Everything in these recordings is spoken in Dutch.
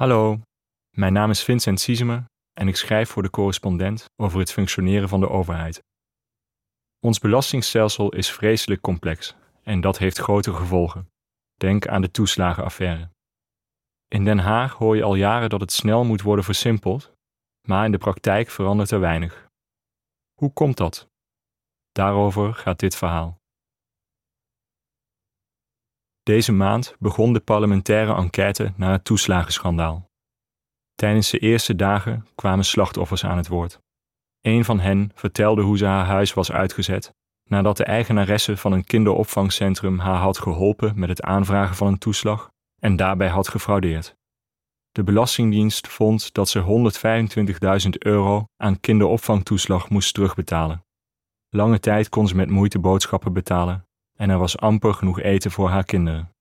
Hallo, mijn naam is Vincent Siesemer en ik schrijf voor de correspondent over het functioneren van de overheid. Ons belastingstelsel is vreselijk complex en dat heeft grote gevolgen. Denk aan de toeslagenaffaire. In Den Haag hoor je al jaren dat het snel moet worden versimpeld, maar in de praktijk verandert er weinig. Hoe komt dat? Daarover gaat dit verhaal. Deze maand begon de parlementaire enquête naar het toeslagenschandaal. Tijdens de eerste dagen kwamen slachtoffers aan het woord. Een van hen vertelde hoe ze haar huis was uitgezet nadat de eigenaresse van een kinderopvangcentrum haar had geholpen met het aanvragen van een toeslag en daarbij had gefraudeerd. De Belastingdienst vond dat ze 125.000 euro aan kinderopvangtoeslag moest terugbetalen. Lange tijd kon ze met moeite boodschappen betalen en er was amper genoeg eten voor haar kinderen.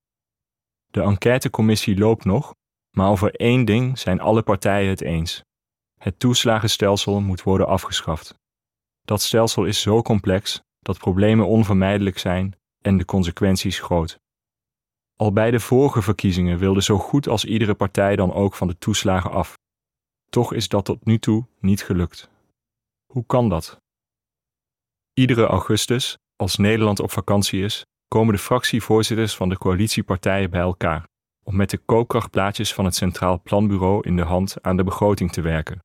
De enquêtecommissie loopt nog, maar over één ding zijn alle partijen het eens. Het toeslagenstelsel moet worden afgeschaft. Dat stelsel is zo complex dat problemen onvermijdelijk zijn en de consequenties groot. Al bij de vorige verkiezingen wilde zo goed als iedere partij dan ook van de toeslagen af. Toch is dat tot nu toe niet gelukt. Hoe kan dat? Iedere augustus, als Nederland op vakantie is, komen de fractievoorzitters van de coalitiepartijen bij elkaar om met de koopkrachtplaatjes van het Centraal Planbureau in de hand aan de begroting te werken.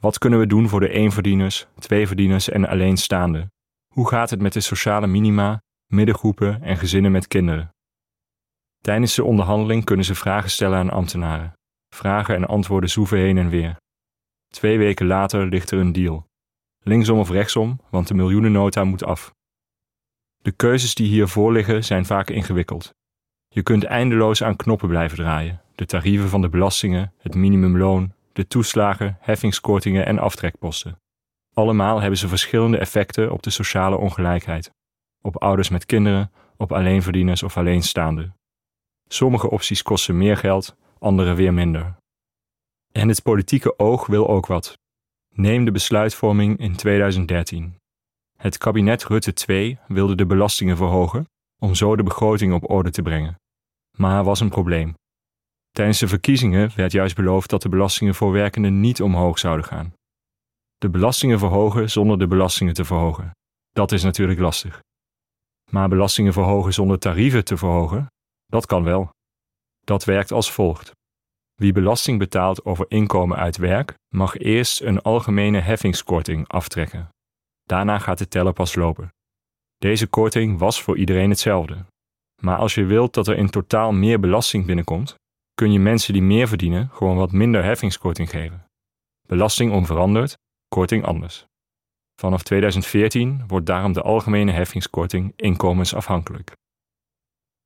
Wat kunnen we doen voor de eenverdieners, tweeverdieners en alleenstaanden? Hoe gaat het met de sociale minima, middengroepen en gezinnen met kinderen? Tijdens de onderhandeling kunnen ze vragen stellen aan ambtenaren. Vragen en antwoorden zoeven heen en weer. Twee weken later ligt er een deal. Linksom of rechtsom, want de miljoenennota moet af. De keuzes die hiervoor liggen zijn vaak ingewikkeld. Je kunt eindeloos aan knoppen blijven draaien: de tarieven van de belastingen, het minimumloon, de toeslagen, heffingskortingen en aftrekposten. Allemaal hebben ze verschillende effecten op de sociale ongelijkheid. Op ouders met kinderen, op alleenverdieners of alleenstaanden. Sommige opties kosten meer geld, andere weer minder. En het politieke oog wil ook wat. Neem de besluitvorming in 2013. Het kabinet Rutte 2 wilde de belastingen verhogen om zo de begroting op orde te brengen. Maar er was een probleem. Tijdens de verkiezingen werd juist beloofd dat de belastingen voor werkenden niet omhoog zouden gaan. De belastingen verhogen zonder de belastingen te verhogen. Dat is natuurlijk lastig. Maar belastingen verhogen zonder tarieven te verhogen, dat kan wel. Dat werkt als volgt. Wie belasting betaalt over inkomen uit werk, mag eerst een algemene heffingskorting aftrekken. Daarna gaat de teller pas lopen. Deze korting was voor iedereen hetzelfde. Maar als je wilt dat er in totaal meer belasting binnenkomt, kun je mensen die meer verdienen gewoon wat minder heffingskorting geven. Belasting onveranderd, korting anders. Vanaf 2014 wordt daarom de algemene heffingskorting inkomensafhankelijk.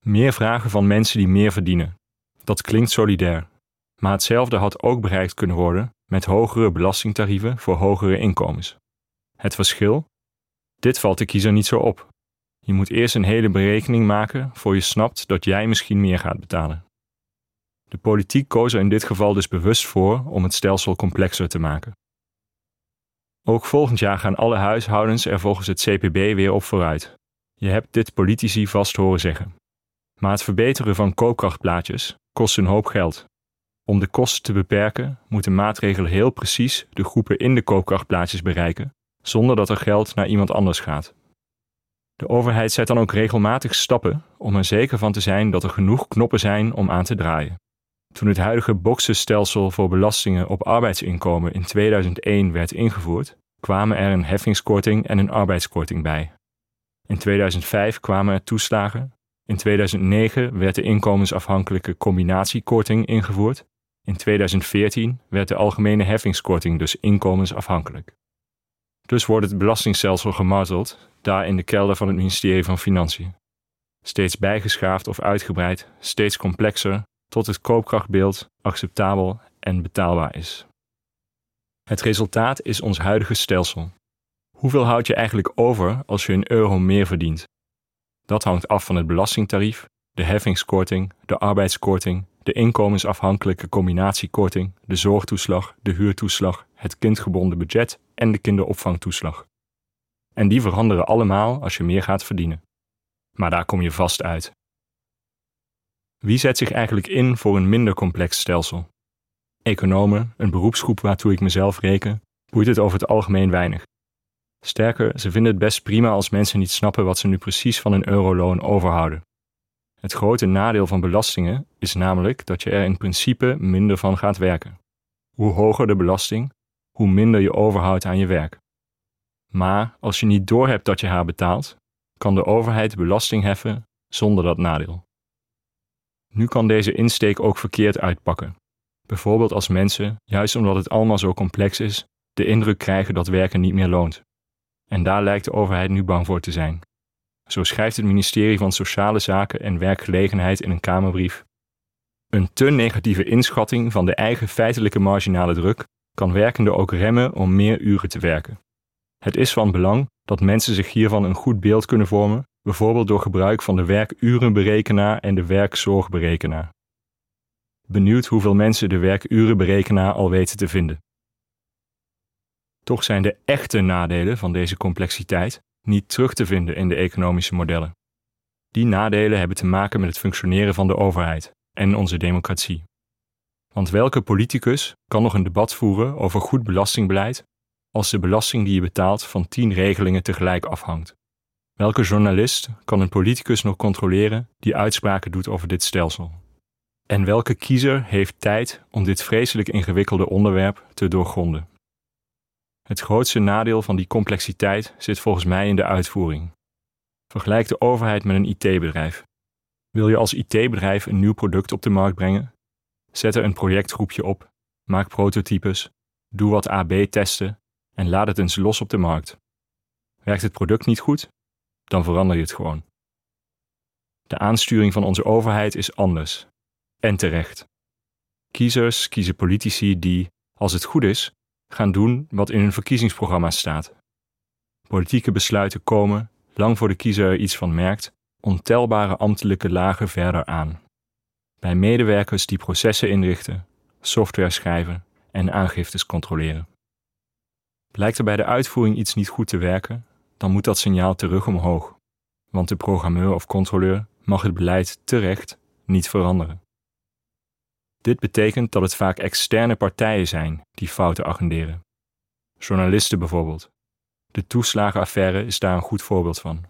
Meer vragen van mensen die meer verdienen. Dat klinkt solidair. Maar hetzelfde had ook bereikt kunnen worden met hogere belastingtarieven voor hogere inkomens. Het verschil? Dit valt de kiezer niet zo op. Je moet eerst een hele berekening maken voor je snapt dat jij misschien meer gaat betalen. De politiek koos er in dit geval dus bewust voor om het stelsel complexer te maken. Ook volgend jaar gaan alle huishoudens er volgens het CPB weer op vooruit. Je hebt dit politici vast horen zeggen. Maar het verbeteren van koopkrachtplaatjes kost een hoop geld. Om de kosten te beperken, moeten maatregelen heel precies de groepen in de koopkrachtplaatjes bereiken, zonder dat er geld naar iemand anders gaat. De overheid zet dan ook regelmatig stappen om er zeker van te zijn dat er genoeg knoppen zijn om aan te draaien. Toen het huidige boxenstelsel voor belastingen op arbeidsinkomen in 2001 werd ingevoerd, kwamen er een heffingskorting en een arbeidskorting bij. In 2005 kwamen er toeslagen. In 2009 werd de inkomensafhankelijke combinatiekorting ingevoerd. In 2014 werd de algemene heffingskorting dus inkomensafhankelijk. Dus wordt het belastingstelsel gemarteld, daar in de kelder van het ministerie van Financiën. Steeds bijgeschaafd of uitgebreid, steeds complexer, tot het koopkrachtbeeld acceptabel en betaalbaar is. Het resultaat is ons huidige stelsel. Hoeveel houd je eigenlijk over als je een euro meer verdient? Dat hangt af van het belastingtarief, de heffingskorting, de arbeidskorting, de inkomensafhankelijke combinatiekorting, de zorgtoeslag, de huurtoeslag, het kindgebonden budget en de kinderopvangtoeslag. En die veranderen allemaal als je meer gaat verdienen. Maar daar kom je vast uit. Wie zet zich eigenlijk in voor een minder complex stelsel? economen, een beroepsgroep waartoe ik mezelf reken, boeit het over het algemeen weinig. Sterker, ze vinden het best prima als mensen niet snappen wat ze nu precies van een euroloon overhouden. Het grote nadeel van belastingen is namelijk dat je er in principe minder van gaat werken. Hoe hoger de belasting, hoe minder je overhoudt aan je werk. Maar als je niet doorhebt dat je haar betaalt, kan de overheid belasting heffen zonder dat nadeel. Nu kan deze insteek ook verkeerd uitpakken. Bijvoorbeeld als mensen, juist omdat het allemaal zo complex is, de indruk krijgen dat werken niet meer loont. En daar lijkt de overheid nu bang voor te zijn. Zo schrijft het ministerie van Sociale Zaken en Werkgelegenheid in een Kamerbrief. Een te negatieve inschatting van de eigen feitelijke marginale druk kan werkenden ook remmen om meer uren te werken. Het is van belang dat mensen zich hiervan een goed beeld kunnen vormen, bijvoorbeeld door gebruik van de werkurenberekenaar en de werkzorgberekenaar. Benieuwd hoeveel mensen de werkurenberekenaar al weten te vinden. Toch zijn de echte nadelen van deze complexiteit niet terug te vinden in de economische modellen. Die nadelen hebben te maken met het functioneren van de overheid en onze democratie. Want welke politicus kan nog een debat voeren over goed belastingbeleid als de belasting die je betaalt van tien regelingen tegelijk afhangt? Welke journalist kan een politicus nog controleren die uitspraken doet over dit stelsel? En welke kiezer heeft tijd om dit vreselijk ingewikkelde onderwerp te doorgronden? Het grootste nadeel van die complexiteit zit volgens mij in de uitvoering. Vergelijk de overheid met een IT-bedrijf. Wil je als IT-bedrijf een nieuw product op de markt brengen? Zet er een projectgroepje op, maak prototypes, doe wat AB-testen en laat het eens los op de markt. Werkt het product niet goed? Dan verander je het gewoon. De aansturing van onze overheid is anders. En terecht. Kiezers kiezen politici die, als het goed is, gaan doen wat in hun verkiezingsprogramma staat. Politieke besluiten komen, lang voor de kiezer er iets van merkt, ontelbare ambtelijke lagen verder aan. Bij medewerkers die processen inrichten, software schrijven en aangiftes controleren. Blijkt er bij de uitvoering iets niet goed te werken, dan moet dat signaal terug omhoog, want de programmeur of controleur mag het beleid terecht niet veranderen. Dit betekent dat het vaak externe partijen zijn die fouten agenderen. Journalisten bijvoorbeeld. De toeslagenaffaire is daar een goed voorbeeld van.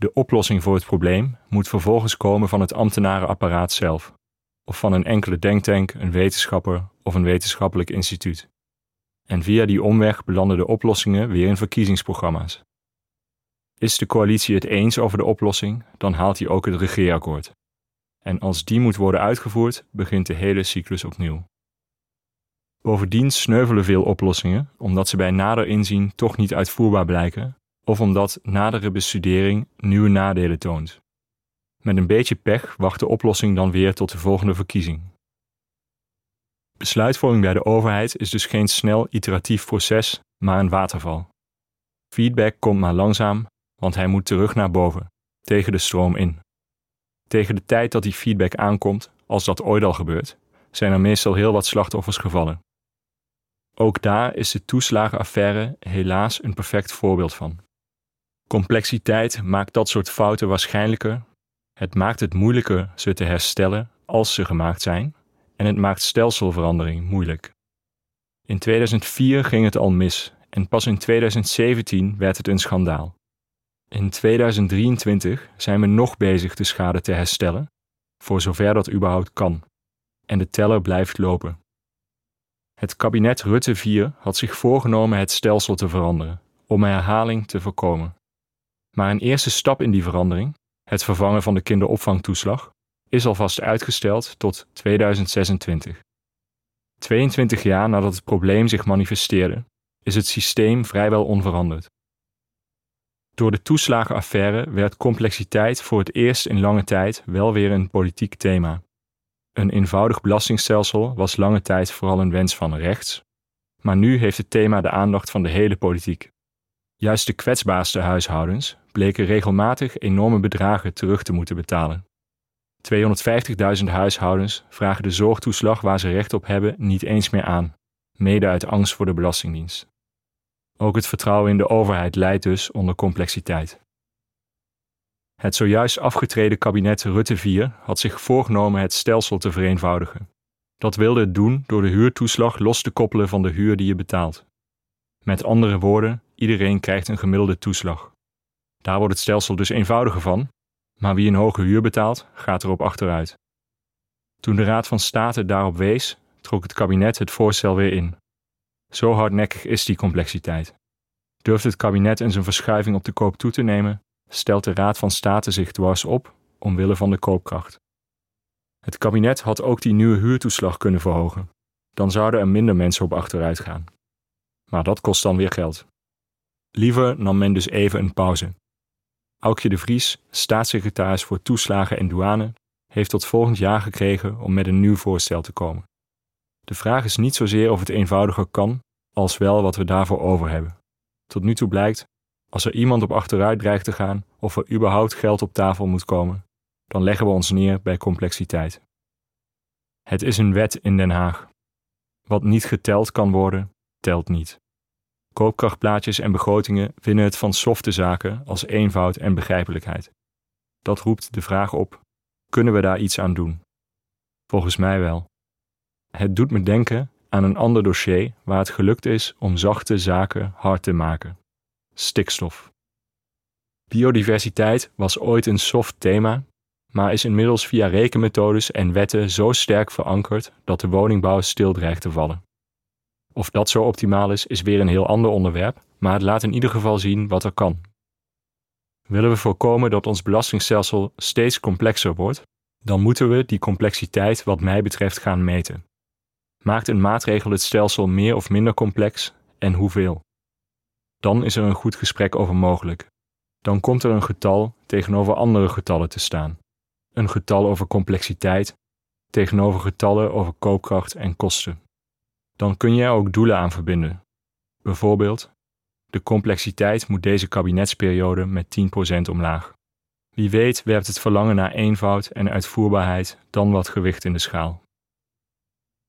De oplossing voor het probleem moet vervolgens komen van het ambtenarenapparaat zelf, of van een enkele denktank, een wetenschapper of een wetenschappelijk instituut. En via die omweg belanden de oplossingen weer in verkiezingsprogramma's. Is de coalitie het eens over de oplossing, dan haalt hij ook het regeerakkoord. En als die moet worden uitgevoerd, begint de hele cyclus opnieuw. Bovendien sneuvelen veel oplossingen omdat ze bij nader inzien toch niet uitvoerbaar blijken of omdat nadere bestudering nieuwe nadelen toont. Met een beetje pech wacht de oplossing dan weer tot de volgende verkiezing. Besluitvorming bij de overheid is dus geen snel iteratief proces, maar een waterval. Feedback komt maar langzaam, want hij moet terug naar boven, tegen de stroom in. Tegen de tijd dat die feedback aankomt, als dat ooit al gebeurt, zijn er meestal heel wat slachtoffers gevallen. Ook daar is de toeslagenaffaire helaas een perfect voorbeeld van. Complexiteit maakt dat soort fouten waarschijnlijker. Het maakt het moeilijker ze te herstellen als ze gemaakt zijn. En het maakt stelselverandering moeilijk. In 2004 ging het al mis en pas in 2017 werd het een schandaal. In 2023 zijn we nog bezig de schade te herstellen, voor zover dat überhaupt kan. En de teller blijft lopen. Het kabinet Rutte 4 had zich voorgenomen het stelsel te veranderen, om herhaling te voorkomen. Maar een eerste stap in die verandering, het vervangen van de kinderopvangtoeslag, is alvast uitgesteld tot 2026. 22 jaar nadat het probleem zich manifesteerde, is het systeem vrijwel onveranderd. Door de toeslagenaffaire werd complexiteit voor het eerst in lange tijd wel weer een politiek thema. Een eenvoudig belastingstelsel was lange tijd vooral een wens van rechts, maar nu heeft het thema de aandacht van de hele politiek. Juist de kwetsbaarste huishoudens bleken regelmatig enorme bedragen terug te moeten betalen. 250.000 huishoudens vragen de zorgtoeslag waar ze recht op hebben niet eens meer aan, mede uit angst voor de Belastingdienst. Ook het vertrouwen in de overheid leidt dus onder complexiteit. Het zojuist afgetreden kabinet Rutte IV had zich voorgenomen het stelsel te vereenvoudigen. Dat wilde het doen door de huurtoeslag los te koppelen van de huur die je betaalt. Met andere woorden, iedereen krijgt een gemiddelde toeslag. Daar wordt het stelsel dus eenvoudiger van, maar wie een hoge huur betaalt, gaat erop achteruit. Toen de Raad van State daarop wees, trok het kabinet het voorstel weer in. Zo hardnekkig is die complexiteit. Durft het kabinet in zijn verschuiving op de koop toe te nemen, stelt de Raad van State zich dwars op omwille van de koopkracht. Het kabinet had ook die nieuwe huurtoeslag kunnen verhogen. Dan zouden er minder mensen op achteruit gaan. Maar dat kost dan weer geld. Liever nam men dus even een pauze. Aukje de Vries, staatssecretaris voor toeslagen en douane, heeft tot volgend jaar gekregen om met een nieuw voorstel te komen. De vraag is niet zozeer of het eenvoudiger kan, als wel wat we daarvoor over hebben. Tot nu toe blijkt, als er iemand op achteruit dreigt te gaan of er überhaupt geld op tafel moet komen, dan leggen we ons neer bij complexiteit. Het is een wet in Den Haag. Wat niet geteld kan worden, telt niet. Koopkrachtplaatjes en begrotingen vinden het van softe zaken als eenvoud en begrijpelijkheid. Dat roept de vraag op: kunnen we daar iets aan doen? Volgens mij wel. Het doet me denken aan een ander dossier waar het gelukt is om zachte zaken hard te maken: stikstof. Biodiversiteit was ooit een soft thema, maar is inmiddels via rekenmethodes en wetten zo sterk verankerd dat de woningbouw stil dreigt te vallen. Of dat zo optimaal is, is weer een heel ander onderwerp, maar het laat in ieder geval zien wat er kan. Willen we voorkomen dat ons belastingstelsel steeds complexer wordt, dan moeten we die complexiteit wat mij betreft gaan meten. Maakt een maatregel het stelsel meer of minder complex en hoeveel? Dan is er een goed gesprek over mogelijk. Dan komt er een getal tegenover andere getallen te staan. Een getal over complexiteit tegenover getallen over koopkracht en kosten. Dan kun je er ook doelen aan verbinden. Bijvoorbeeld, de complexiteit moet deze kabinetsperiode met 10% omlaag. Wie weet werpt het verlangen naar eenvoud en uitvoerbaarheid dan wat gewicht in de schaal.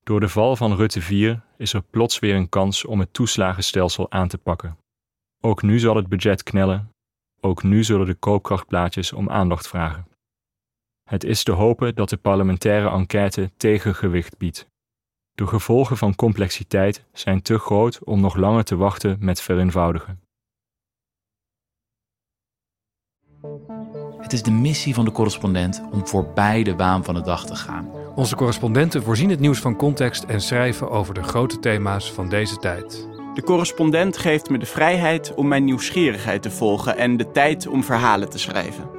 Door de val van Rutte 4 is er plots weer een kans om het toeslagenstelsel aan te pakken. Ook nu zal het budget knellen, ook nu zullen de koopkrachtplaatjes om aandacht vragen. Het is te hopen dat de parlementaire enquête tegengewicht biedt. De gevolgen van complexiteit zijn te groot om nog langer te wachten met vereenvoudigen. Het is de missie van de correspondent om voorbij de waan van de dag te gaan. Onze correspondenten voorzien het nieuws van context en schrijven over de grote thema's van deze tijd. De correspondent geeft me de vrijheid om mijn nieuwsgierigheid te volgen en de tijd om verhalen te schrijven.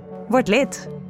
Word lid.